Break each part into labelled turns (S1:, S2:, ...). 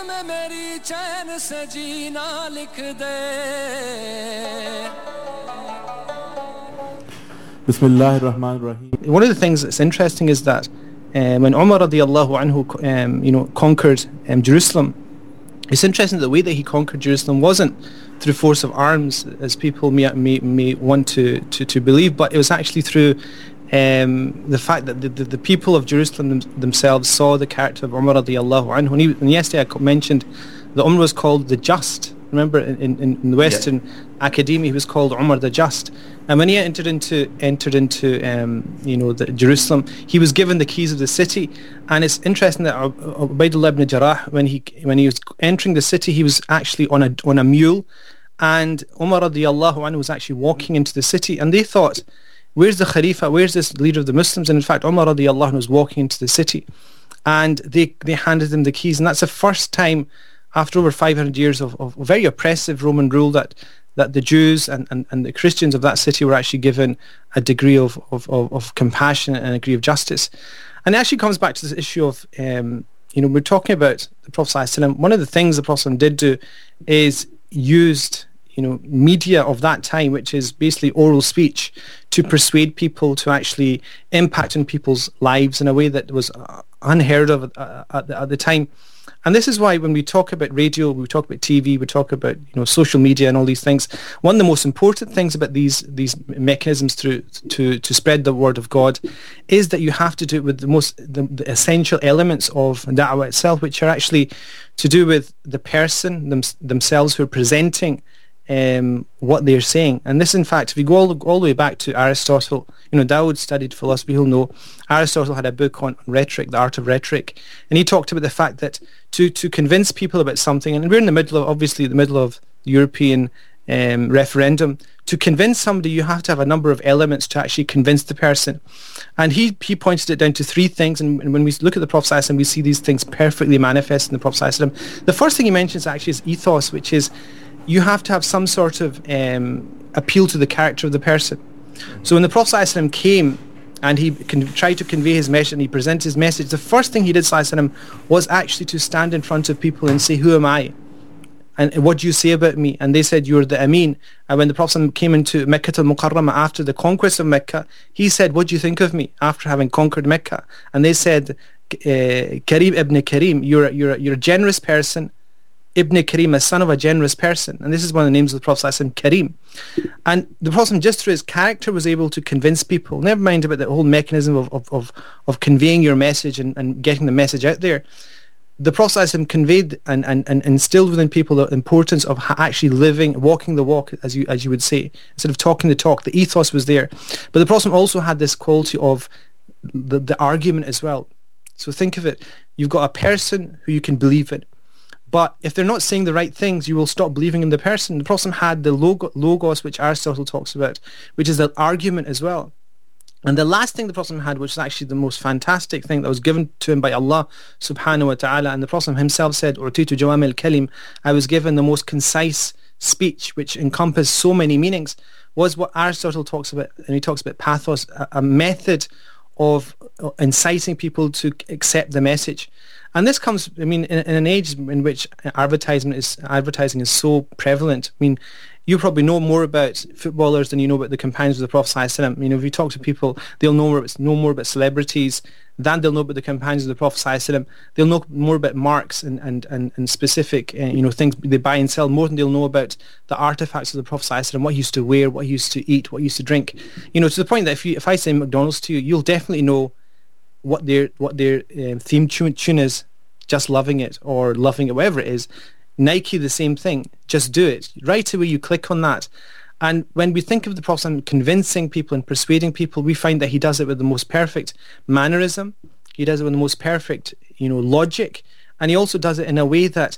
S1: किस्मत में मेरी चैन से जीना लिख दे
S2: One of the things that's interesting is that uh, when Umar radiallahu anhu um, you know, conquered um, Jerusalem, it's interesting that the way that he conquered Jerusalem wasn't through force of arms, as people may, may, may want to, to, to believe, but it was actually through um, the fact that the, the, the, people of Jerusalem them, themselves saw the character of Umar radiallahu anhu. And, he, and yesterday I mentioned that Umar was called the Just. Remember, in, in, in the Western yeah. academia, he was called Umar the Just. And when he entered into entered into um, you know the, Jerusalem, he was given the keys of the city. And it's interesting that Ubaidullah ibn Jarrah, when he when he was entering the city, he was actually on a on a mule, and Umar radiallahu anhu was actually walking into the city, and they thought where's the Khalifa, where's this leader of the Muslims? And in fact, Umar radiallahu anh was walking into the city and they, they handed him the keys. And that's the first time after over 500 years of, of very oppressive Roman rule that that the Jews and, and, and the Christians of that city were actually given a degree of, of, of, of compassion and a degree of justice. And it actually comes back to this issue of, um, you know, we're talking about the Prophet One of the things the Prophet did do is used you know, media of that time, which is basically oral speech, to persuade people to actually impact on people's lives in a way that was uh, unheard of uh, at the, at the time. And this is why when we talk about radio, we talk about TV, we talk about you know social media and all these things. One of the most important things about these these mechanisms through to to spread the word of God is that you have to do it with the most the, the essential elements of da'wah itself, which are actually to do with the person them, themselves who are presenting um, what they're saying. And this, in fact, if you go all, all the way back to Aristotle, you know, Dawood studied philosophy, he'll know Aristotle had a book on rhetoric, the art of rhetoric, and he talked about the fact that to, to convince people about something, and we're in the middle of, obviously, the middle of European um, referendum, to convince somebody, you have to have a number of elements to actually convince the person. And he, he pointed it down to three things. And, and when we look at the Prophet and we see these things perfectly manifest in the Prophet The first thing he mentions actually is ethos, which is you have to have some sort of um, appeal to the character of the person. So when the Prophet came and he con- tried to convey his message and he presented his message, the first thing he did ﷺ, was actually to stand in front of people and say, who am I? And what do you say about me? And they said, you're the Amin. And when the Prophet came into Mecca al-Mukarramah after the conquest of Mecca, he said, what do you think of me after having conquered Mecca? And they said, uh, Karim ibn Karim, you're, you're, you're a generous person Ibn Karim, a son of a generous person. And this is one of the names of the Prophet Karim. And the Prophet, just through his character, was able to convince people, never mind about the whole mechanism of, of, of, of conveying your message and, and getting the message out there. The Prophet conveyed and, and, and instilled within people the importance of actually living, walking the walk, as you, as you would say, instead of talking the talk. The ethos was there. But the Prophet also had this quality of the, the argument as well. So think of it. You've got a person who you can believe in but if they're not saying the right things, you will stop believing in the person. The Prophet had the logos, which Aristotle talks about, which is the argument as well. And the last thing the Prophet had, which is actually the most fantastic thing that was given to him by Allah subhanahu wa ta'ala, and the Prophet himself said, Urtitu Jawam al-Kalim, I was given the most concise speech, which encompassed so many meanings, was what Aristotle talks about, and he talks about pathos, a, a method of uh, inciting people to accept the message. And this comes, I mean, in, in an age in which advertising is advertising is so prevalent. I mean, you probably know more about footballers than you know about the companions of the prophesied sin. You know, if you talk to people, they'll know more, about, know more about celebrities than they'll know about the companions of the prophesied sin. They'll know more about marks and, and, and, and specific, uh, you know, things they buy and sell more than they'll know about the artifacts of the prophesied sin, what he used to wear, what he used to eat, what he used to drink. You know, to the point that if, you, if I say McDonald's to you, you'll definitely know what their what their um, theme tune, tune is, just loving it or loving it, whatever it is. Nike, the same thing. Just do it. Right away, you click on that. And when we think of the Prophet convincing people and persuading people, we find that he does it with the most perfect mannerism. He does it with the most perfect, you know, logic. And he also does it in a way that,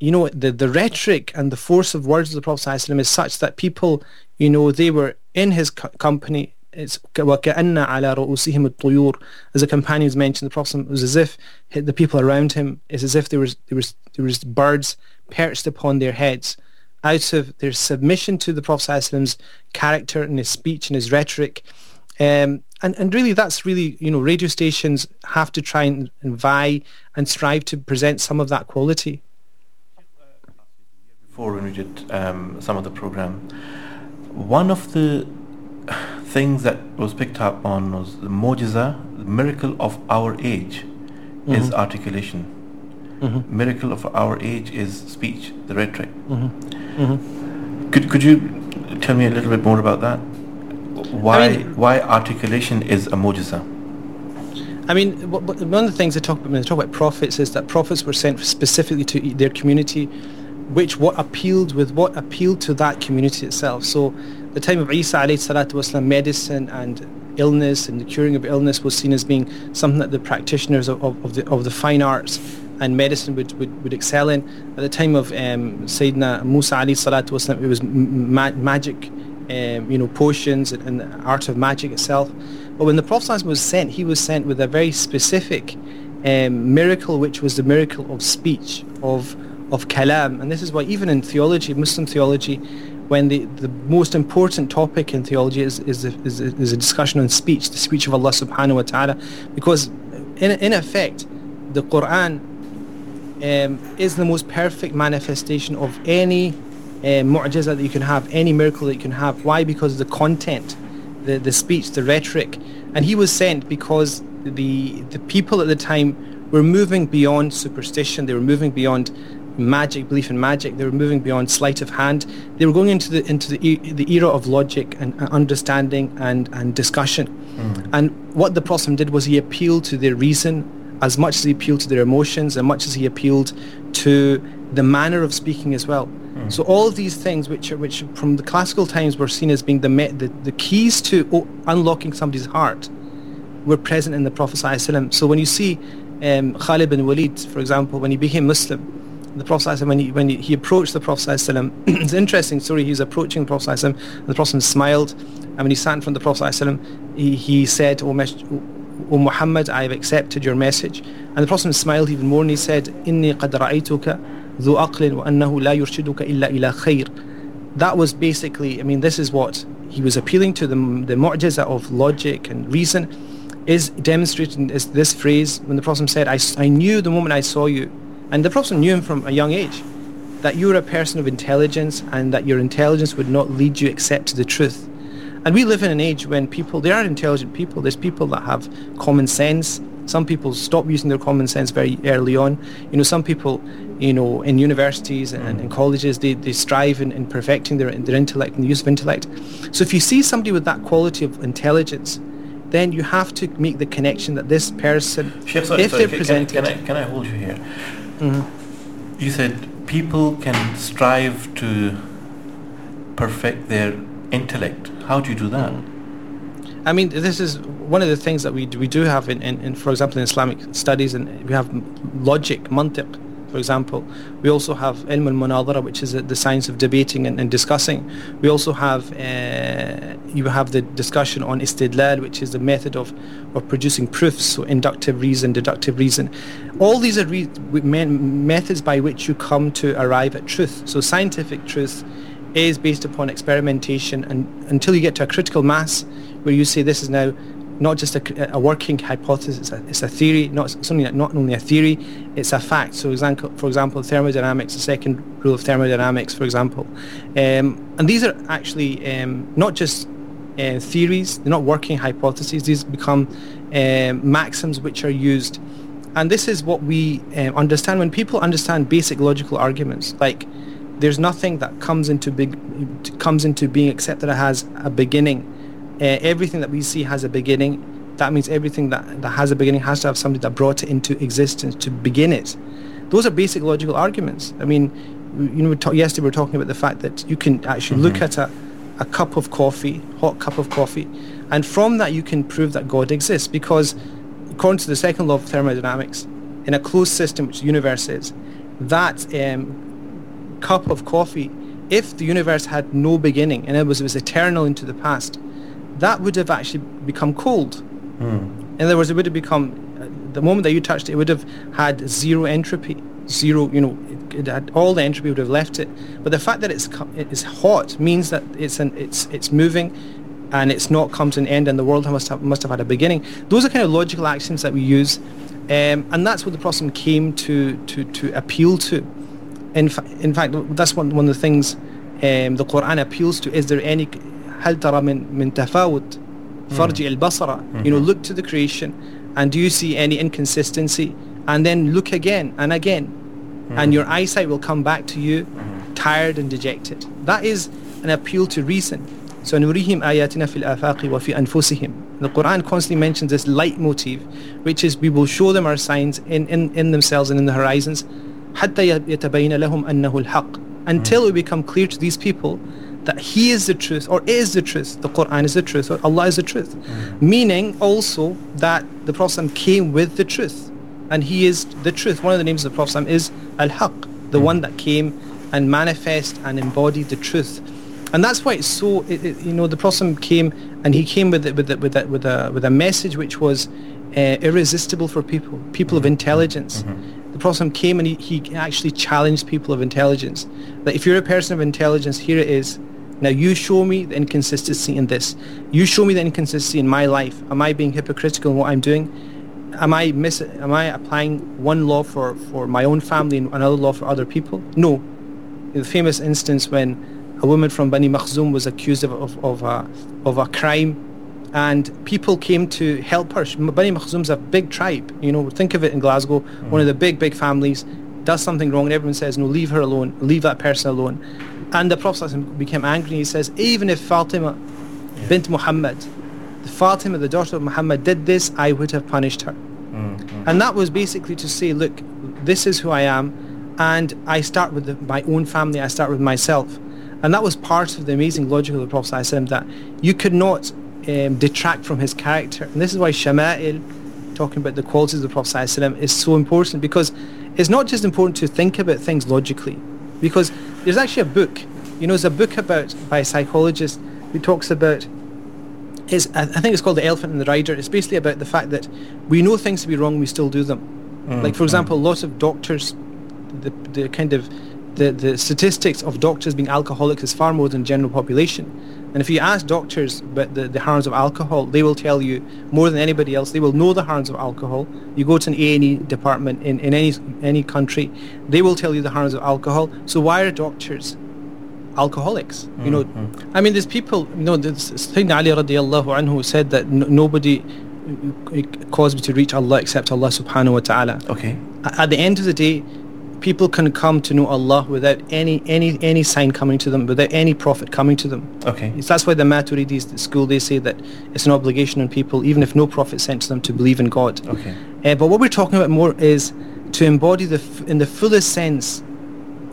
S2: you know, the, the rhetoric and the force of words of the Prophet is such that people, you know, they were in his co- company, it's وَكَأَنَّ عَلَى رُؤُسِهِمُ الطُّيُورِ As the companions mentioned, the Prophet was as if the people around him is as if there was, there was, there was birds perched upon their heads out of their submission to the Prophet's character and his speech and his rhetoric Um, and, and really that's really, you know, radio stations have to try and, and vie and strive to present some of that quality.
S3: Before when we did um, some of the program, one of the things that was picked up on was the mojiza, the miracle of our age mm-hmm. is articulation. Mm-hmm. Miracle of our age is speech, the rhetoric. Mm-hmm. mm-hmm. Could, could you tell me a little bit more about that? Why, I mean, why articulation is a mojiza?
S2: I mean, one of the things they talk about when they talk about prophets is that prophets were sent specifically to their community, which what appealed with what appealed to that community itself. So, the time of Isa wasalam, medicine and illness and the curing of illness was seen as being something that the practitioners of, of, of the of the fine arts and medicine would, would, would excel in. At the time of um, Sayyidina Musa wasalam, it was ma- magic, um, you know, potions and, and, the art of magic itself. But when the Prophet was sent, he was sent with a very specific um, miracle, which was the miracle of speech, of of kalam. And this is why even in theology, Muslim theology, when the, the most important topic in theology is, is, is, is a discussion on speech, the speech of Allah subhanahu wa ta'ala, because in, in effect, the Quran um, is the most perfect manifestation of any uh, that you can have, any miracle that you can have. Why? Because the content, the, the speech, the rhetoric. And he was sent because the, the people at the time were moving beyond superstition, they were moving beyond magic, belief in magic. They were moving beyond sleight of hand. They were going into the into the the era of logic and understanding and and discussion. Mm. And what the Prophet did was he appealed to their reason as much as he appealed to their emotions, and much as he appealed to the manner of speaking as well. Mm. So all of these things, which are, which from the classical times were seen as being the me- the, the keys to o- unlocking somebody's heart, were present in the Prophet So when you see um, Khalid bin Walid, for example, when he became Muslim, the Prophet when he when he, approached the Prophet it's an interesting story. He was approaching the Prophet and the Prophet smiled, and when he sat in front of the Prophet he, he said, "O, o Muhammad, I have accepted your message." And the Prophet smiled even more, and he said, "Inni qad ra'aytuka ذو عقل وأنه لا يرشدك إلا إلى خير." That was basically, I mean, this is what he was appealing to the the mu'jiza of logic and reason is demonstrated in this, this phrase when the Prophet said, I, I knew the moment I saw you and the Prophet knew him from a young age that you were a person of intelligence and that your intelligence would not lead you except to the truth. And we live in an age when people, they are intelligent people. There's people that have common sense. Some people stop using their common sense very early on. You know, some people, you know, in universities and in colleges, they, they strive in, in perfecting their, their intellect and the use of intellect. So if you see somebody with that quality of intelligence, then you have to make the connection that this person,
S3: Sheikh, sorry, if sorry, they're can, presented... Can I, can I hold you here? Mm-hmm. You said people can strive to perfect their intellect. How do you do that?
S2: I mean, this is one of the things that we do, we do have in, in, in, for example, in Islamic studies, and we have logic, mantiq, for example. We also have ilm al-munadara, which is the science of debating and, and discussing. We also have uh, you have the discussion on istidlal, which is the method of, of producing proofs, so inductive reason, deductive reason. All these are re- methods by which you come to arrive at truth. So scientific truth is based upon experimentation, and until you get to a critical mass where you say this is now not just a, a working hypothesis, it's a, it's a theory, not, something that not only a theory, it's a fact. So example, for example, thermodynamics, the second rule of thermodynamics, for example. Um, and these are actually um, not just uh, theories, they're not working hypotheses, these become um, maxims which are used. And this is what we um, understand when people understand basic logical arguments, like there's nothing that comes into big comes into being except that it has a beginning uh, everything that we see has a beginning. That means everything that, that has a beginning has to have something that brought it into existence to begin it. Those are basic logical arguments. I mean, you know, talk, yesterday we were talking about the fact that you can actually mm-hmm. look at a, a cup of coffee, hot cup of coffee, and from that you can prove that God exists because according to the second law of thermodynamics, in a closed system, which the universe is, that um, cup of coffee, if the universe had no beginning and it was, it was eternal into the past, that would have actually become cold. Mm. In other words, it would have become, the moment that you touched it, it would have had zero entropy, zero, you know, it, it had, all the entropy would have left it. But the fact that it's it's hot means that it's an, it's it's moving and it's not come to an end and the world must have, must have had a beginning. Those are kind of logical axioms that we use um, and that's what the Prophet came to, to, to appeal to. In, fa- in fact, that's one, one of the things um, the Quran appeals to. Is there any هل ترى من من تفاوت فرج البصرة? you know look to the creation and do you see any inconsistency? And then look again and again and your eyesight will come back to you tired and dejected. That is an appeal to reason. So نريهم آياتنا في الآفاق وفي أنفسهم. The Quran constantly mentions this leitmotif which is we will show them our signs in, in, in themselves and in the horizons. حتى يتبين لهم أنه الحق. until it become clear to these people that he is the truth or is the truth the Quran is the truth or Allah is the truth. Mm. Meaning also that the Prophet came with the truth and he is the truth. One of the names of the Prophet is Al-Haq the mm. one that came and manifest and embodied the truth. And that's why it's so it, it, you know the Prophet came and he came with it, with it, with it, with a with a message which was uh, irresistible for people people of mm. intelligence. Mm-hmm. The Prophet came and he, he actually challenged people of intelligence. That if you're a person of intelligence here it is now you show me the inconsistency in this. You show me the inconsistency in my life. Am I being hypocritical in what I'm doing? Am I miss am I applying one law for, for my own family and another law for other people? No. In the famous instance when a woman from Bani Makhzum was accused of, of, of, a, of a crime and people came to help her. Bani Makhzum's a big tribe, you know, think of it in Glasgow, one of the big, big families, does something wrong and everyone says, no, leave her alone, leave that person alone. And the Prophet became angry. He says, even if Fatima yeah. bint Muhammad, Fatima, the daughter of Muhammad, did this, I would have punished her. Mm-hmm. And that was basically to say, look, this is who I am, and I start with the, my own family, I start with myself. And that was part of the amazing logic of the Prophet ﷺ, that you could not um, detract from his character. And this is why Shama'il, talking about the qualities of the Prophet ﷺ, is so important, because it's not just important to think about things logically, because there's actually a book, you know, there's a book about by a psychologist who talks about it's, I think it's called The Elephant and the Rider. It's basically about the fact that we know things to be wrong, we still do them. Mm, like, for mm. example, lots of doctors, the, the kind of the, the statistics of doctors being alcoholics is far more than the general population. And if you ask doctors about the, the harms of alcohol, they will tell you more than anybody else. They will know the harms of alcohol. You go to an A&E department in, in any any country, they will tell you the harms of alcohol. So why are doctors alcoholics? You know, I mean, there's people. You know, there's Sayyidina Ali radiallahu anhu said that n- nobody uh, caused me to reach Allah except Allah subhanahu wa taala.
S3: Okay.
S2: At the end of the day, people can come to know Allah without any any any sign coming to them, without any prophet coming to them.
S3: Okay.
S2: It's- That's why the Maturidis the school they say that it's an obligation on people, even if no prophet sent to them, to believe in God.
S3: Okay.
S2: Uh, but what we're talking about more is to embody the f- in the fullest sense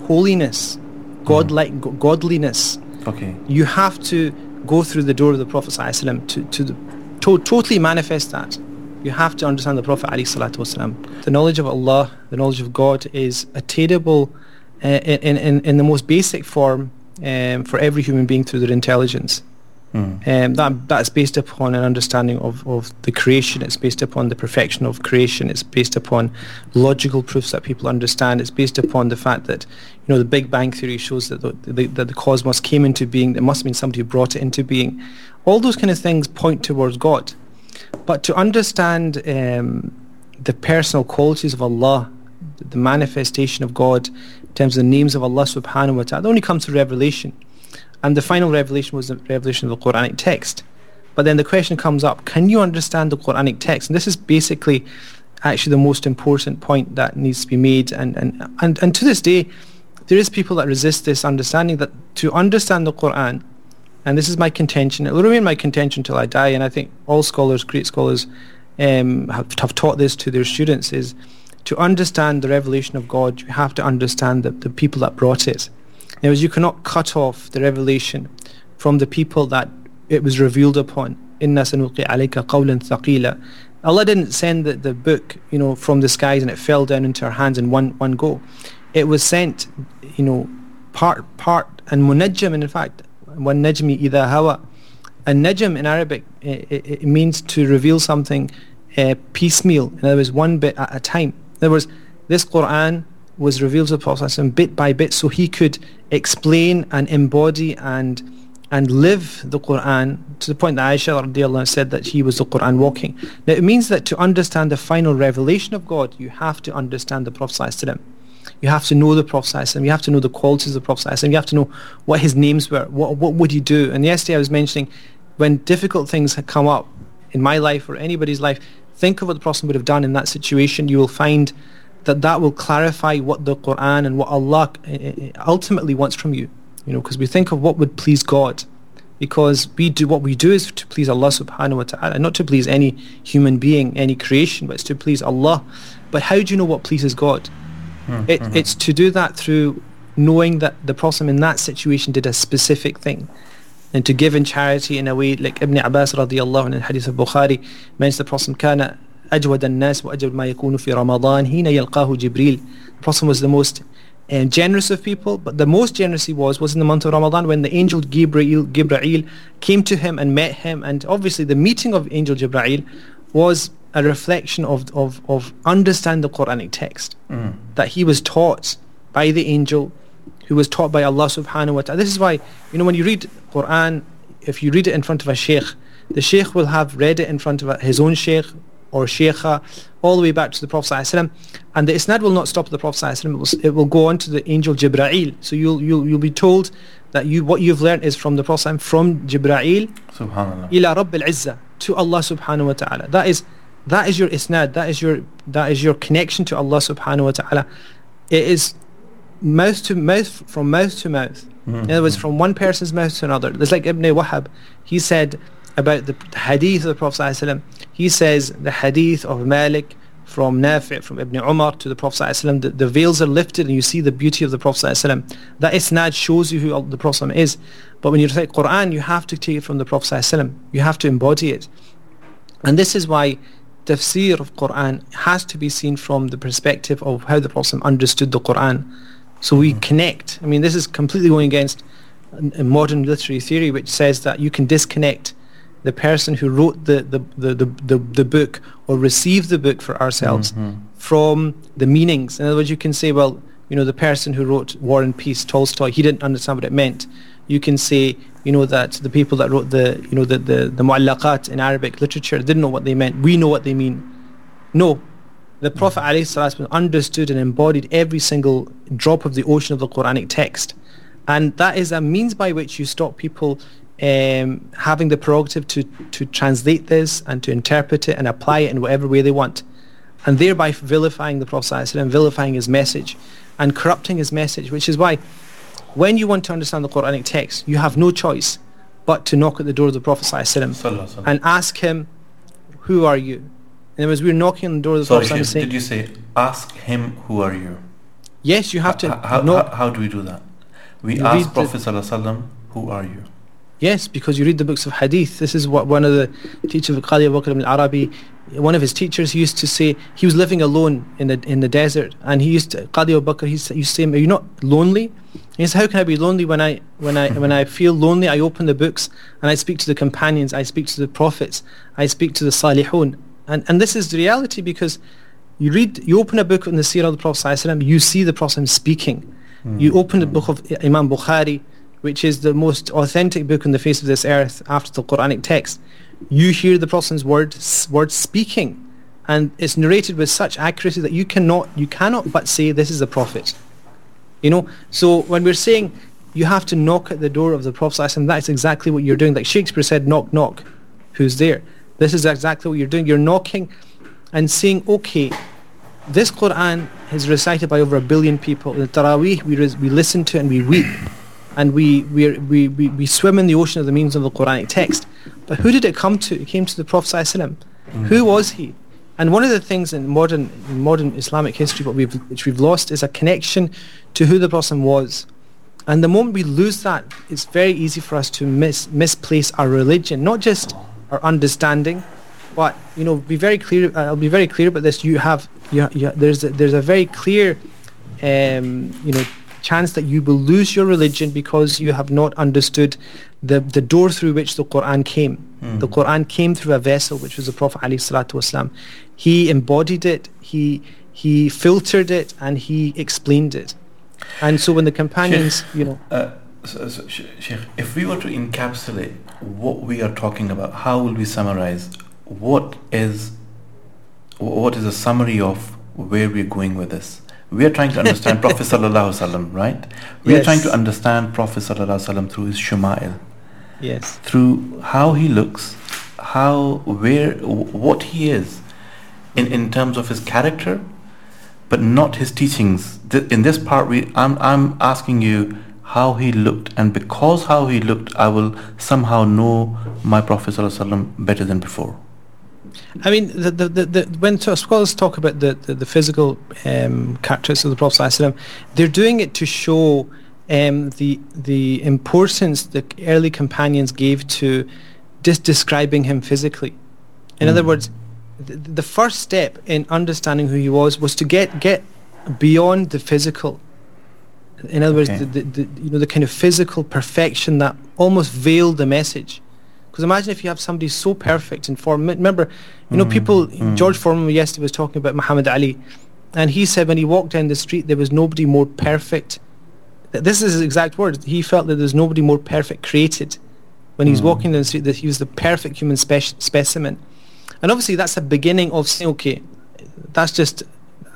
S2: holiness, godlike go- godliness.
S3: Okay.
S2: You have to go through the door of the Prophet ﷺ to to, the, to totally manifest that. You have to understand the Prophet ﷺ. The knowledge of Allah, the knowledge of God, is attainable uh, in, in in the most basic form um, for every human being through their intelligence.
S3: Mm.
S2: Um, that that's based upon an understanding of, of the creation. It's based upon the perfection of creation. It's based upon logical proofs that people understand. It's based upon the fact that you know the Big Bang theory shows that the, the, that the cosmos came into being. There must have been somebody who brought it into being. All those kind of things point towards God. But to understand um, the personal qualities of Allah, the manifestation of God in terms of the names of Allah subhanahu wa ta'ala, that only comes through revelation. And the final revelation was the revelation of the Quranic text. But then the question comes up, can you understand the Quranic text? And this is basically actually the most important point that needs to be made. And, and, and, and to this day, there is people that resist this understanding that to understand the Quran, and this is my contention. It will remain my contention till I die, and I think all scholars, great scholars, um, have, have, taught this to their students: is to understand the revelation of God, you have to understand the, the people that brought it. In other words, you cannot cut off the revelation from the people that it was revealed upon. Inna sanuqi alayka qawlan thaqila. Allah didn't send the, the book, you know, from the skies and it fell down into our hands in one, one go. It was sent, you know, part part and munajjam in fact one najmi idha hawa. And najm in Arabic, it, it, it means to reveal something uh, piecemeal. In other words, one bit at a time. In other words, this Quran was revealed to the Prophet bit by bit so he could explain and embody and and live the Quran to the point that Aisha said that he was the Quran walking. Now it means that to understand the final revelation of God, you have to understand the Prophet. You have to know the ﷺ. You have to know the qualities of the Prophet ﷺ. You have to know what his names were. What, what would he do? And yesterday I was mentioning when difficult things had come up in my life or anybody's life, think of what the Prophet would have done in that situation. You will find that that will clarify what the Quran and what Allah eh, eh, ultimately wants from you. You know, because we think of what would please God. Because we do what we do is to please Allah subhanahu wa ta'ala, not to please any human being, any creation, but it's to please Allah. But how do you know what pleases God?
S3: Mm,
S2: It,
S3: mhm.
S2: It's to do that through knowing that the Prophet in that situation did a specific thing. And to give in charity in a way like Ibn Abbas radiallahu anhu in the hadith of Bukhari mentions the Prophet كان أجود الناس وأجود ما يكون في رمضان حين يلقاه جبريل. The Prophet was the most um, generous of people, but the most generous he was was in the month of Ramadan when the angel Gabriel, Gabriel came to him and met him. And obviously the meeting of angel Gabriel was a reflection of, of, of understanding the Quranic text
S3: Mm.
S2: that he was taught by the angel who was taught by Allah subhanahu wa ta'ala. This is why, you know, when you read Quran, if you read it in front of a sheikh, the sheikh will have read it in front of a, his own sheikh or sheikha all the way back to the Prophet ﷺ, and the isnad will not stop at the Prophet ﷺ, it will, s- it will go on to the angel Jibra'il. So you'll, you'll, you'll be told that you, what you've learned is from the Prophet ﷺ, from Jibra'il
S3: Subhanallah.
S2: ila Rabb al-Izzah to Allah subhanahu wa ta'ala. That is that is your isnad, that is your that is your connection to Allah subhanahu wa ta'ala. It is mouth to mouth from mouth to mouth.
S3: Mhm.
S2: In other words, from one person's mouth to another. It's like Ibn Wahab. He said about the hadith of the Prophet ﷺ, he says the hadith of Malik from Nafi' from Ibn Umar to the Prophet ﷺ, the, the veils are lifted and you see the beauty of the Prophet ﷺ. That isnad shows you who al- the Prophet ﷺ is. But when you recite Quran, you have to take it from the Prophet ﷺ. You have to embody it. And this is why tafsir of Quran has to be seen from the perspective of how the Prophet understood the Quran. So we connect. I mean, this is completely going against modern literary theory which says that you can disconnect the person who wrote the, the, the, the, the, the book or received the book for ourselves
S3: Mhm.
S2: from the meanings. In other words, you can say, well, you know, the person who wrote War and Peace, Tolstoy, he didn't understand what it meant. You can say, you know, that the people that wrote the, you know, the, the, the mu'allaqat in Arabic literature didn't know what they meant. We know what they mean. No. The Prophet ﷺ understood and embodied every single drop of the ocean of the Quranic text. And that is a means by which you stop people um, having the prerogative to, to translate this and to interpret it and apply it in whatever way they want. And thereby vilifying the Prophet ﷺ, vilifying his message and corrupting his message, which is why when you want to understand the Quranic text, you have no choice but to knock at the door of the Prophet ﷺ
S3: Sallallahu alaihi wasallam.
S2: and ask him, who are you? In other words, we're knocking on the door of the
S3: Sorry,
S2: Prophet ﷺ
S3: did you say, ask him who are you?
S2: yes, you have to
S3: how, how, how do we do that? We ask
S2: the-
S3: Prophet Sallallahu alaihi wasallam, who are you?
S2: Yes, because you read the books of hadith. This is what one of the teachers of Qadi Abu Bakr ibn al-Arabi, one of his teachers, used to say, he was living alone in the in the desert, and he used to, Qadi Abu Bakr, he used to say, are you not lonely? He says, how can I be lonely when I, when I, when I feel lonely, I open the books and I speak to the companions, I speak to the prophets, I speak to the salihun. And, and this is the reality because you read, you open a book in the Seerah of the Prophet you see the Prophet speaking. You hmm. open the hmm. book of Imam Bukhari, which is the most authentic book on the face of this earth after the Quranic text. You hear the Prophet's words, words speaking, and it's narrated with such accuracy that you cannot, you cannot but say this is the Prophet. You know, so when we're saying you have to knock at the door of the Prophet ﷺ, that's exactly what you're doing. Like Shakespeare said, knock, knock, who's there? This is exactly what you're doing. You're knocking and saying, okay, this Quran is recited by over a billion people. The Taraweeh, we, res- we listen to it and we weep. And we, we, we, we, swim in the ocean of the meanings of the Quranic text. But who did it come to? It came to the Prophet ﷺ. Mm. Who was he? And one of the things in modern, modern Islamic history what we've, which we've lost is a connection to who the Prophet was. And the moment we lose that, it's very easy for us to mis- misplace our religion, not just our understanding, but you know, be very clear. Uh, I'll be very clear about this. You have, you, you, there's a, there's a very clear, um, you know, chance that you will lose your religion because you have not understood the the door through which the Quran came. The Quran came through a vessel, which was the Prophet wasalam. He embodied it. He he filtered it and he explained it. And so when the companions, you know,
S3: Uh, So, so, Sheikh, if we were to encapsulate what we are talking about, how will we summarize? What is what is a summary of where we're going with this? We are trying to understand Prophet sallallahu alaihi wasallam, right? We
S2: Yes.
S3: are trying to understand Prophet sallallahu alaihi wasallam through his shuma'il,
S2: Yes.
S3: through how he looks, how where what he is in in terms of his character, but not his teachings. Th- In this part, we I'm I'm asking you how he looked, and because how he looked, I will somehow know my Prophet wasallam better than before.
S2: I mean, the, the, the, when scholars talk about the, the, the physical um, characteristics of the Prophet ﷺ, they're doing it to show um, the the importance the early companions gave to just describing him physically. In other
S3: Mm.
S2: words, the, the first step in understanding who he was was to get get beyond the physical. In other
S3: Okay.
S2: words, the, the, the, you know the kind of physical perfection that almost veiled the message. Because imagine if you have somebody so perfect in form. Remember, you know,
S3: Mm,
S2: people.
S3: mm.
S2: George Foreman yesterday was talking about Muhammad Ali, and he said when he walked down the street, there was nobody more perfect. Th- This is his exact words. He felt that there's nobody more perfect created. When he was
S3: Mm.
S2: walking down the street, that he was the perfect human spec- specimen. And obviously, that's a beginning of saying, okay, that's just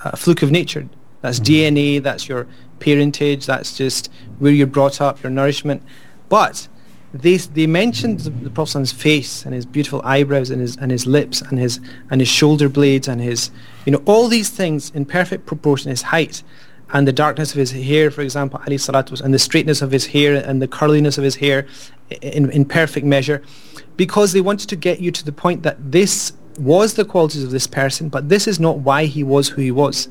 S2: a fluke of nature. That's
S3: Mhm.
S2: DNA. That's your parentage. That's just where you're brought up, your nourishment. But they they mentioned the, the Prophet's face and his beautiful eyebrows and his and his lips and his and his shoulder blades and his you know all these things in perfect proportion. His height and the darkness of his hair, for example, alayhi salatu and the straightness of his hair and the curliness of his hair in, in perfect measure, because they wanted to get you to the point that this was the qualities of this person, but this is not why he was who he was.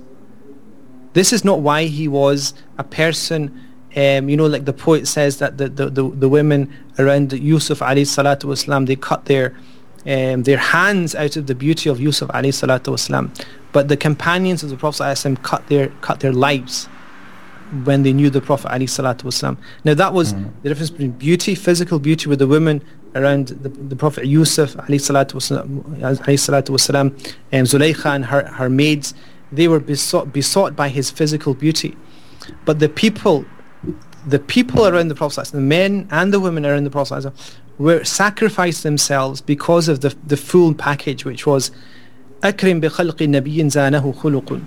S2: This is not why he was a person, um, you know, like the poet says that the, the, the, the women around Yusuf alayhi salatu they cut their, um, their hands out of the beauty of Yusuf alayhi salatu wasalam. But the companions of the Prophet cut their cut their lives when they knew the Prophet alayhi salatu wasalam. Now that was
S3: mm.
S2: the difference between beauty, physical beauty with the women around the, the Prophet Yusuf alayhi salatu wasalam, and Zulaykha and her, her maids, they were besought, besought by his physical beauty. But the people the people around the Prophet, the men and the women around the Prophet, were sacrificed themselves because of the, the full package, which was أكرم بخلق نبي زانه خلق.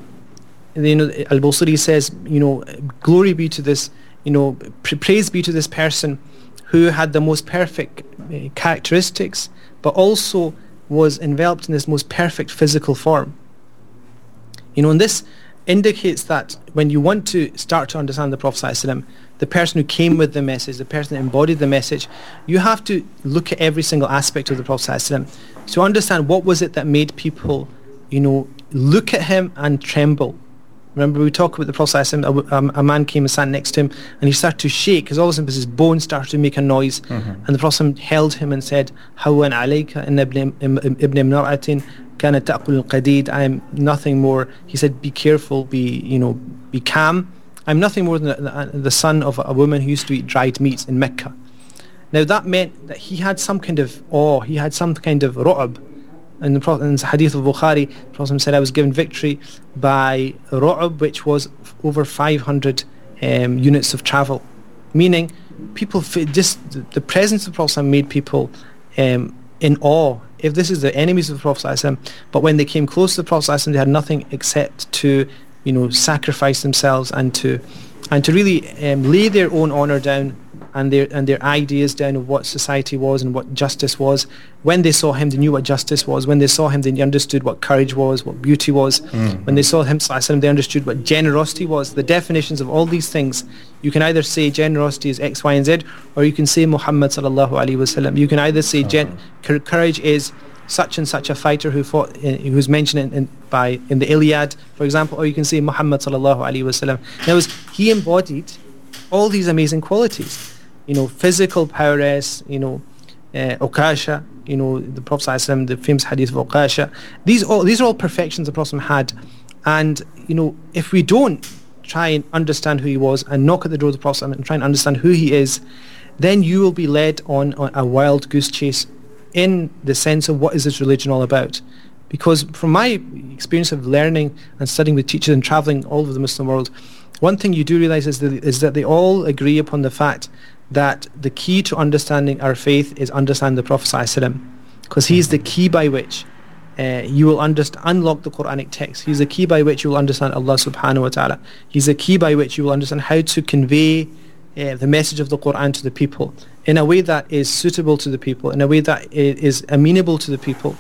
S2: You know, Al-Busiri says, you know, glory be to this, you know, pra- praise be to this person who had the most perfect uh, characteristics, but also was enveloped in this most perfect physical form. You know, and this indicates that when you want to start to understand the Prophet ﷺ, the person who came with the message, the person that embodied the message, you have to look at every single aspect of the Prophet ﷺ to understand what was it that made people, you know, look at him and tremble. Remember we talked about the Prophet ﷺ, a, um, a man came and sat next to him and he started to shake because all of a sudden his bones started to make a noise
S3: Mhm.
S2: and the Prophet held him and said, Hawan alayka inna ibn ibn imra'atin kana ta'kul al-qadid. I am nothing more. He said, be careful, be, you know, be calm. I'm nothing more than the, son of a woman who used to eat dried meats in Mecca. Now that meant that he had some kind of awe, he had some kind of ru'ab. In the in the hadith of Bukhari, the Prophet said, I was given victory by ru'ab, which was over 500 um, units of travel. Meaning, people, just the, the presence of the Prophet made people um, in awe. If this is the enemies of the Prophet but when they came close to the Prophet they had nothing except to, you know, sacrifice themselves and to, and to really um, lay their own honor down and their and their ideas down of what society was and what justice was. When they saw him, they knew what justice was. When they saw him, they understood what courage was, what beauty was.
S3: Mhm.
S2: When they saw him, they understood what generosity was. The definitions of all these things, you can either say generosity is X, Y, and Z, or you can say Muhammad sallallahu alaihi wasallam. You can either say gen- cour- courage is such and such a fighter who fought, uh, who's mentioned in, in, by in the Iliad, for example, or you can say Muhammad sallallahu alaihi wasallam. In other words, he embodied all these amazing qualities. You know, physical prowess, you know, uh, Okasha, you know, the Prophet the famous hadith of Okasha. These all these are all perfections the Prophet had. And, you know, if we don't try and understand who he was and knock at the door of the Prophet and try and understand who he is, then you will be led on, on a wild goose chase in the sense of what is this religion all about. Because from my experience of learning and studying with teachers and traveling all over the Muslim world, one thing you do realize is that, is that they all agree upon the fact that the key to understanding our faith is understanding the Prophet because he's the key by which uh, you will understand, unlock the Quranic text. He's the key by which you will understand Allah subhanahu wa ta'ala. He's the key by which you will understand how to convey uh, the message of the Quran to the people in a way that is suitable to the people, in a way that is amenable to the people.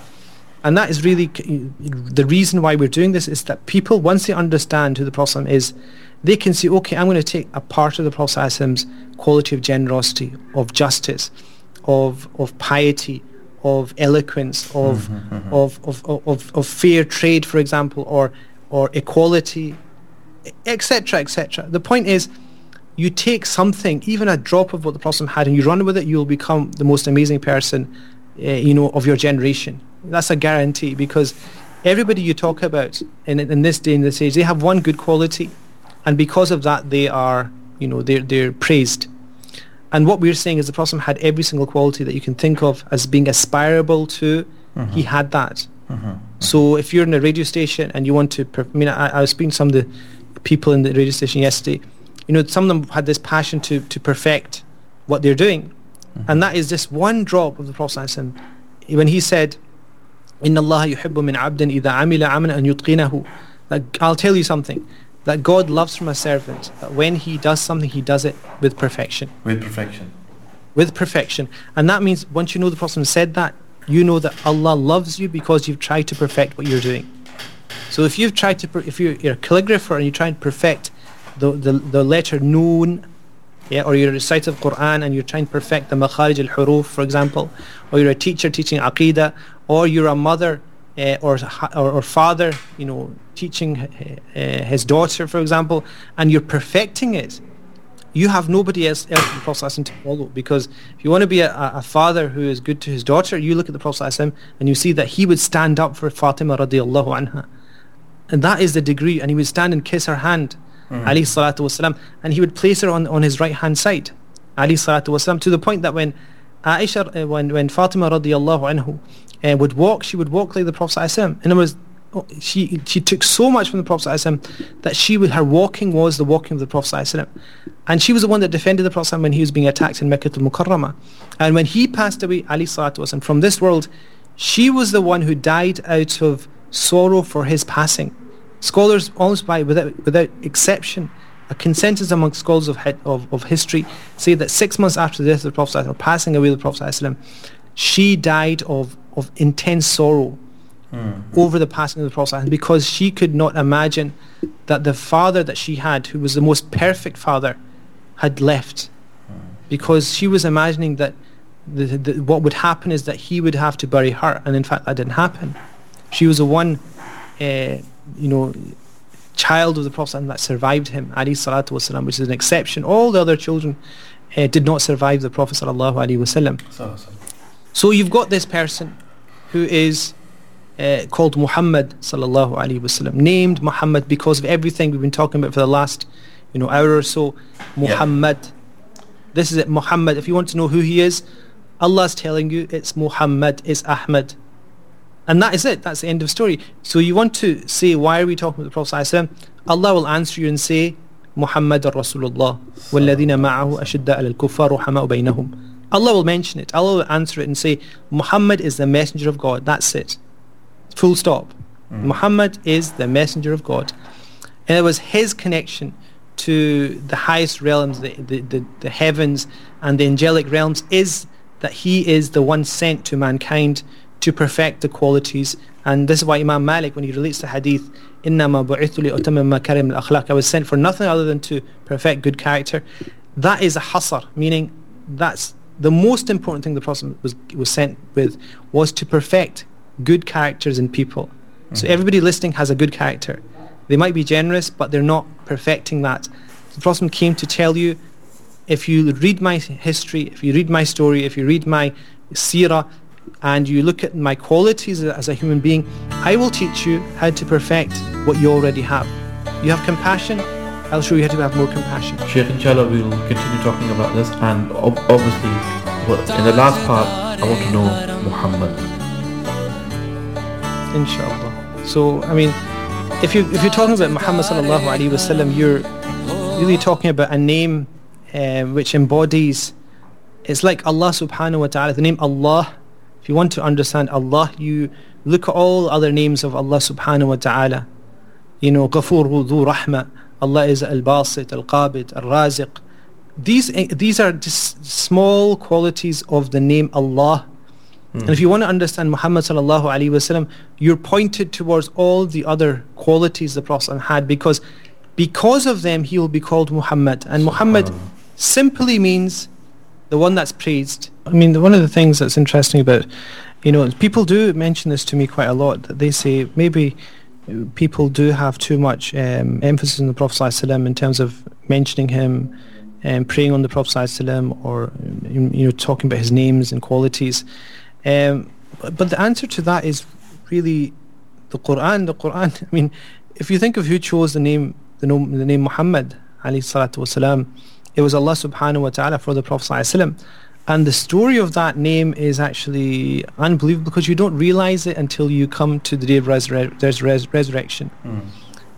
S2: And that is really the reason why we're doing this is that people, once they understand who the Prophet is, they can see, okay, I'm going to take a part of the Prophet's quality of generosity, of justice, of, of piety, of eloquence, of, mm-hmm, mm-hmm. Of, of, of, fair trade, for example, or, or equality, etc., etc. The point is, you take something, even a drop of what the Prophet had, and you run with it, you'll become the most amazing person, uh, you know, of your generation. That's a guarantee because everybody you talk about in, in this day and this age, they have one good quality, and because of that, they are, you know, they're, they're praised. And what we're saying is the Prophet had every single quality that you can think of as being aspirable to. Mm-hmm. He had that. Mm-hmm. So if you're in a radio station and you want to, I mean, I, I was speaking to some of the people in the radio station yesterday. You know, some of them had this passion to, to perfect what they're doing. Mm-hmm. And that is just one drop of the Prophet when he said, in Allah yuhibbu min abdin idha amila aman an yutqinahu. That I'll tell you something. That God loves from a servant that when he does something, he does it with perfection.
S3: With perfection.
S2: With perfection. And that means once you know the Prophet said that, you know that Allah loves you because you've tried to perfect what you're doing. So if you've tried to, if you're, a calligrapher and you try and perfect the, the, the letter noon, yeah, or you're a reciter of Quran and you're trying to perfect the makharij al-huruf, for example, or you're a teacher teaching aqidah, or you're a mother uh, or, or, or father, you know, teaching uh, his daughter, for example, and you're perfecting it, you have nobody else, else in the Prophet to follow. Because if you want to be a, a, father who is good to his daughter, you look at the Prophet and you see that he would stand up for Fatima radiallahu anha. And that is the degree. And he would stand and kiss her hand, mm-hmm. alayhi salatu wasalam, and he would place her on, on his right hand side, alayhi salatu wasalam, to the point that when Aisha, when, when Fatima radiallahu anhu uh, would walk, she would walk like the Prophet ﷺ. In other words, she she took so much from the Prophet ﷺ that she would, her walking was the walking of the Prophet ﷺ. and she was the one that defended the Prophet when he was being attacked in Mecca al-Mukarramah. And when he passed away, alayhi salatu wasallam, from this world, she was the one who died out of sorrow for his passing. Scholars, almost by without without exception, a consensus among scholars of, of, of history say that six months after the death of the Prophet or passing away of the Prophet ﷺ, she died of of intense sorrow mm. over the passing of the Prophet because she could not imagine that the father that she had, who was the most perfect father, had left. Mm. Because she was imagining that the, the, what would happen is that he would have to bury her, and in fact that didn't happen. She was the one, uh, you know, child of the Prophet that survived him, alayhi salatu which is an exception. All the other children uh, did not survive the Prophet sallallahu alaihi wasallam. So you've got this person who is uh, called Muhammad sallallahu alaihi wasallam, named Muhammad because of everything we've been talking about for the last, you know, hour or so. Muhammad. Yeah. This is it, Muhammad. If you want to know who he is, Allah is telling you it's Muhammad, it's Ahmad. And that is it. That's the end of story. So you want to say, why are we talking about the Prophet ﷺ? Allah will answer you and say, Muhammad Rasulullah, وَالَّذِينَ مَعَهُ أَشِدَّاءَ عَلَى الْكُفَّارِ رُحَمَاءُ بَيْنَهُم Allah will mention it. Allah will answer it and say, Muhammad is the messenger of God. That's it. Full stop. Mm. Muhammad is the messenger of God. And it was his connection to the highest realms, the, the, the, the heavens and the angelic realms, is that he is the one sent to mankind to perfect the qualities. And this is why Imam Malik, when he relates the hadith, إِنَّمَا بُعِثُ لِأُتَمِّمَ مَكَارِمِ الْأَخْلَاقِ I was sent for nothing other than to perfect good character. That is a hasr, meaning that's the most important thing the Prophet was, was sent with was to perfect good characters in people. Mm-hmm. So everybody listening has a good character. They might be generous, but they're not perfecting that. The Prophet came to tell you, if you read my history, if you read my story, if you read my seerah, and you look at my qualities as a human being, I will teach you how to perfect what you already have. You have compassion, I'll show you how to have more compassion.
S3: Sheikh, inshallah, we'll continue talking about this, and ob- obviously, in the last part, I want to know Muhammad.
S2: Inshallah. So, I mean, if you if you're talking about Muhammad sallallahu alaihi wasallam, you're really talking about a name uh, which embodies It's like Allah subhanahu wa ta'ala, the name Allah. If you want to understand Allah, you look at all other names of Allah subhanahu wa ta'ala. You know, Ghafur Dhu Rahma. Allah is Al-Basit, Al-Qabid, Al-Raziq. These, eh, these are just small qualities of the name Allah. Hmm. And if you want to understand Muhammad sallallahu alaihi wasallam, you're pointed towards all the other qualities the Prophet had because because of them he will be called Muhammad. And Muhammad simply means the one that's praised. I mean, one of the things that's interesting about, you know, people do mention this to me quite a lot. That they say maybe people do have too much um, emphasis on the Prophet ﷺ in terms of mentioning him and praying on the Prophet ﷺ or you know talking about his names and qualities. Um, but the answer to that is really the Quran. The Quran. I mean, if you think of who chose the name, the name, the name Muhammad, alayhi salatu wasalam, it was Allah subhanahu wa ta'ala for the Prophet ﷺ. And the story of that name is actually unbelievable because you don't realize it until you come to the day of resur- res- res- resurrection.
S3: Mm.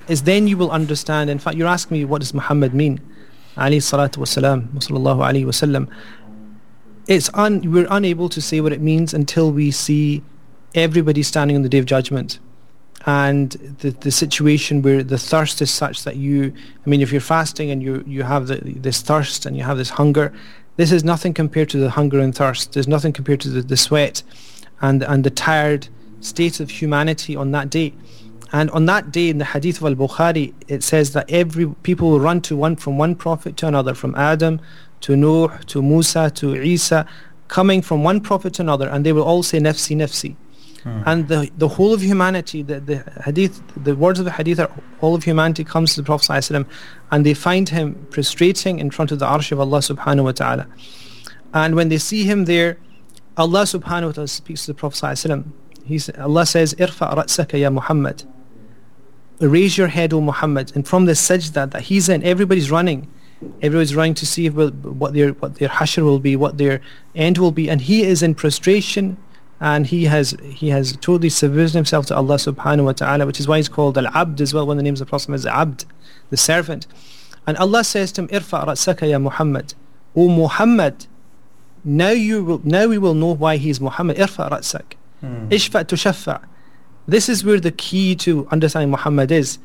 S2: Is then you will understand. In fact, you're asking me what does Muhammad mean? alayhi salatu wasalam, sallallahu alayhi wasallam. It's un- we're unable to say what it means until we see everybody standing on the day of judgment and the, the situation where the thirst is such that you I mean if you're fasting and you you have the, this thirst and you have this hunger this is nothing compared to the hunger and thirst. There's nothing compared to the, the sweat and and the tired state of humanity on that day. And on that day in the hadith of al-Bukhari it says that every people will run to one from one prophet to another from Adam to Nuh to Musa to Isa coming from one prophet to another and they will all say nafsi nafsi and the the whole of humanity, the, the hadith, the words of the hadith are all of humanity comes to the Prophet ﷺ and they find him prostrating in front of the arsh of Allah subhanahu wa ta'ala. And when they see him there, Allah subhanahu wa ta'ala speaks to the Prophet ﷺ. He, Allah says, Irfa ra'saka ya Muhammad. Raise your head, O Muhammad. And from the sajda that he's in, everybody's running. Everybody's running to see what their what their hashr will be, what their end will be. And he is in prostration and he has he has totally submitted himself to Allah subhanahu wa ta'ala, which is why he's called Al-Abd as well. One of the names of the Prophet is Abd, the servant. And Allah says to him, Irfa ra'saka ya Muhammad. O Muhammad, now you will now we will know why he is Muhammad. Irfa ra'sak. Hmm. Ishfa tushaffa. This is where the key to understanding Muhammad is.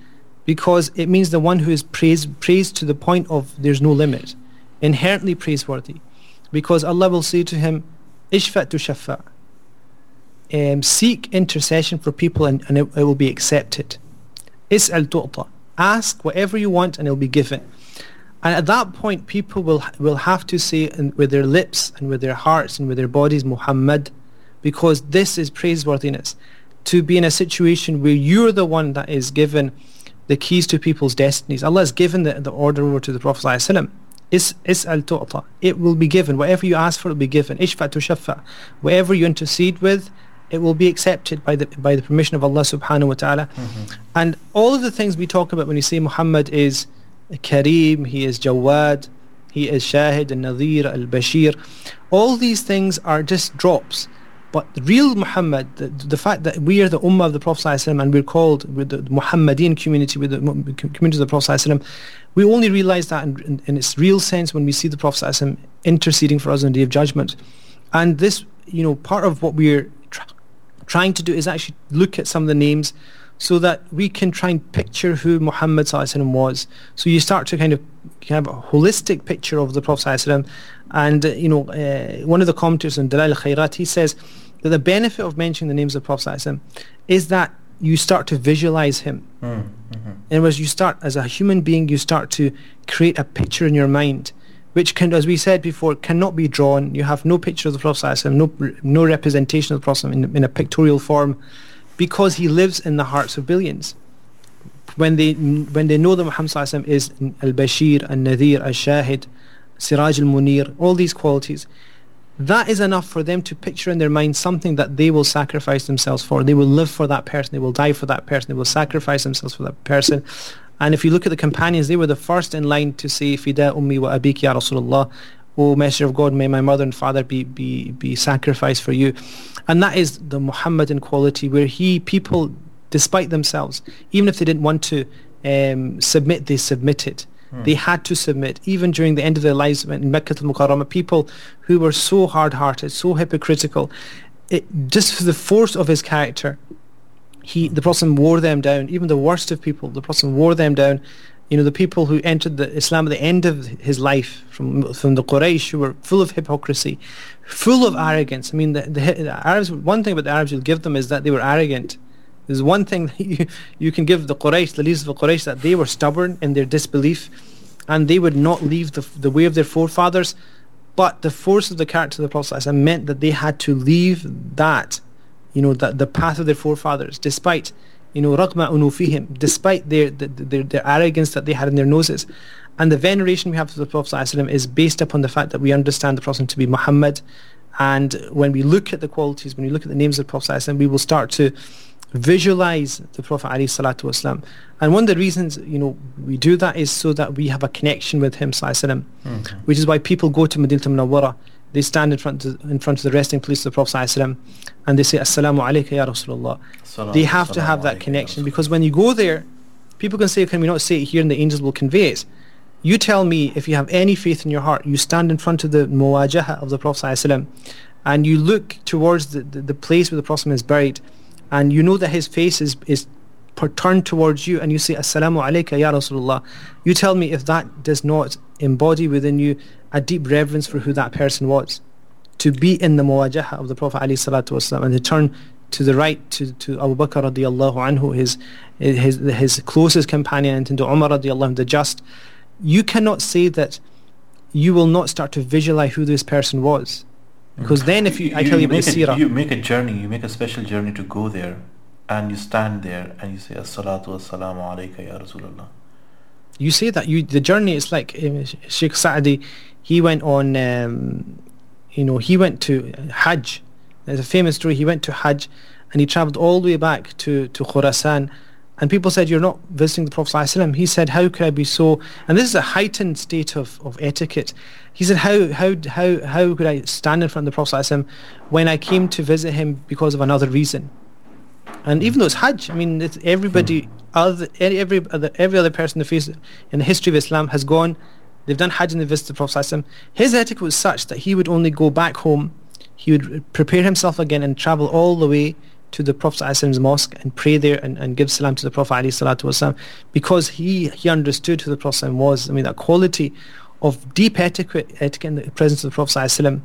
S2: Because it means the one who is praised praised to the point of there's no limit. Inherently praiseworthy. Because Allah will say to him, Ishfa tushaffa um, seek intercession for people and, and it, it will be accepted. Is'al tu'ta. Ask whatever you want and it will be given. And at that point, people will will have to say with their lips and with their hearts and with their bodies, Muhammad, because this is praiseworthiness. To be in a situation where you're the one that is given the keys to people's destinies. Allah has given the, the order over to the Prophet. Is is'al tu'ta. It will be given. Whatever you ask for, will be given. Ishfa tushaffa. Whatever you intercede with, it will be accepted by the by the permission of Allah subhanahu wa ta'ala. And all of the things we talk about when you say Muhammad is Kareem, he is Jawad, he is Shahid, al-Nadhir, al-Bashir. All these things are just drops. But the real Muhammad, the, the fact that we are the Ummah of the Prophet ﷺ and we're called, we're the Muhammadin community, we're the mu- community of the Prophet ﷺ, we only realize that in, in, in its real sense when we see the Prophet ﷺ interceding for us on the Day of Judgment. And this, you know, part of what we're tr- trying to do is actually look at some of the names so that we can try and picture who Muhammad was. So you start to kind of have a holistic picture of the Prophet and uh, you know uh, one of the commentators on Dala'il al-Khairat he says that the benefit of mentioning the names of the Prophet is that you start to visualize him.
S3: Mm, mm-hmm.
S2: In other words, you start as a human being, you start to create a picture in your mind which can, as we said before, cannot be drawn. You have no picture of the Prophet ﷺ, no, no representation of the Prophet in, in a pictorial form, because he lives in the hearts of billions. When they, when they know that Muhammad ﷺ is Al-Bashir, Al-Nadhir, Al-Shahid, Siraj Al-Munir, all these qualities, that is enough for them to picture in their mind something that they will sacrifice themselves for. They will live for that person. They will die for that person. They will sacrifice themselves for that person. And if you look at the companions, they were the first in line to say, Fida ummi wa abiki ya Rasulullah. O Messenger of God, may my mother and father be, be, be sacrificed for you. And that is the Muhammadan quality where he, people, despite themselves, even if they didn't want to um, submit, they submitted. They had to submit. Even during the end of their lives in Mecca al-Mukarramah, people who were so hard-hearted, so hypocritical, it, just for the force of his character, he, the Prophet wore them down. Even the worst of people, the Prophet wore them down. You know, the people who entered the Islam at the end of his life from from the Quraysh who were full of hypocrisy, full of arrogance. I mean, the, the, the Arabs. One thing about the Arabs you'll give them is that they were arrogant. There's one thing that you, you can give the Quraysh, the leaders of the Quraysh, that they were stubborn in their disbelief and they would not leave the, the way of their forefathers. But the force of the character of the Prophet meant that they had to leave that, you know, the, the path of their forefathers, despite, you know, رَغْمَ أُنُوفِهِمْ despite their, their, their arrogance that they had in their noses. And the veneration we have for the Prophet is based upon the fact that we understand the Prophet to be Muhammad. And when we look at the qualities, when we look at the names of the Prophet, we will start to visualize the Prophet ﷺ. And one of the reasons, you know, we do that is so that we have a connection with him, ﷺ, okay. which is why people go to Madinah Munawwara, they stand in front, of, in front of the resting place of the Prophet ﷺ, and they say, Assalamu alayka ya Rasulullah. they have to have that connection because when you go there, people can say, can we not say it here and the angels will convey it. You tell me if you have any faith in your heart, you stand in front of the muwajaha of the Prophet ﷺ, and you look towards the, the, the place where the Prophet is buried, and you know that his face is, is turned towards you and you say assalamu alayka ya rasulullah. You tell me if that does not embody within you a deep reverence for who that person was. To be in the muwajaha of the prophet wasallam and to turn to the right to, to Abu Bakr radiallahu anhu his, his, his closest companion and to Umar radiallahu anhu the just you cannot say that you will not start to visualize who this person was. Because mm-hmm. then if you, you I tell you, you about the
S3: seerah. You make a journey, you make a special journey to go there and you stand there and you say, As-salatu was-salamu alayka ya Rasulullah.
S2: You say that. You The journey is like um, Sheikh Sa'di, he went on, um, you know, he went to Hajj. There's a famous story. He went to Hajj and he travelled all the way back to, to Khurasan and people said, you're not visiting the Prophet ﷺ. He said, how could I be so... And this is a heightened state of, of etiquette. He said, how, how, how, how could I stand in front of the Prophet ﷺ when I came to visit him because of another reason? And even though it's Hajj, I mean, it's everybody, other, every, other, every other person in the, face, in the history of Islam has gone, they've done Hajj and they visited the Prophet ﷺ. His etiquette was such that he would only go back home, he would prepare himself again and travel all the way to the Prophet ﷺ's mosque and pray there and, and give salam to the Prophet ﷺ because he, he understood who the Prophet was. I mean, that quality of deep etiquette, etiquette in the presence of the Prophet ﷺ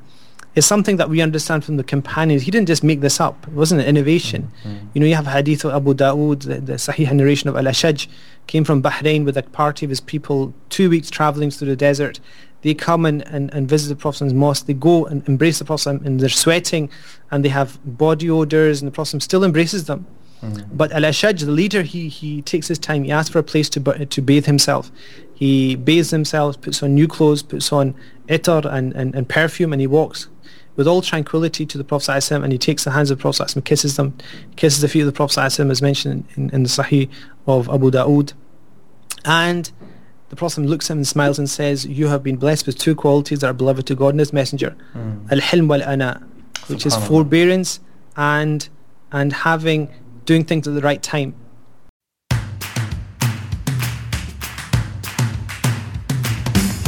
S2: is something that we understand from the companions. He didn't just make this up. It wasn't an innovation. Mm-hmm. You know, you have hadith of Abu Dawood, the, the Sahih narration of Al-Ashaj, came from Bahrain with a party of his people, two weeks travelling through the desert they come and, and, and visit the Prophet's mosque. They go and embrace the Prophet and they're sweating and they have body odors and the Prophet still embraces them. Mm-hmm. But Al-Ashaj, the leader, he, he takes his time. He asks for a place to, to bathe himself. He bathes himself, puts on new clothes, puts on itar and, and, and perfume and he walks with all tranquility to the Prophet and he takes the hands of the Prophet and kisses them, kisses the feet of the Prophet as mentioned in, in the Sahih of Abu Dawood. And the Prophet looks at him and smiles and says, You have been blessed with two qualities that are beloved to God and His Messenger. Mm. Al-hilm wal-ana, which is forbearance and and having doing things at the right time.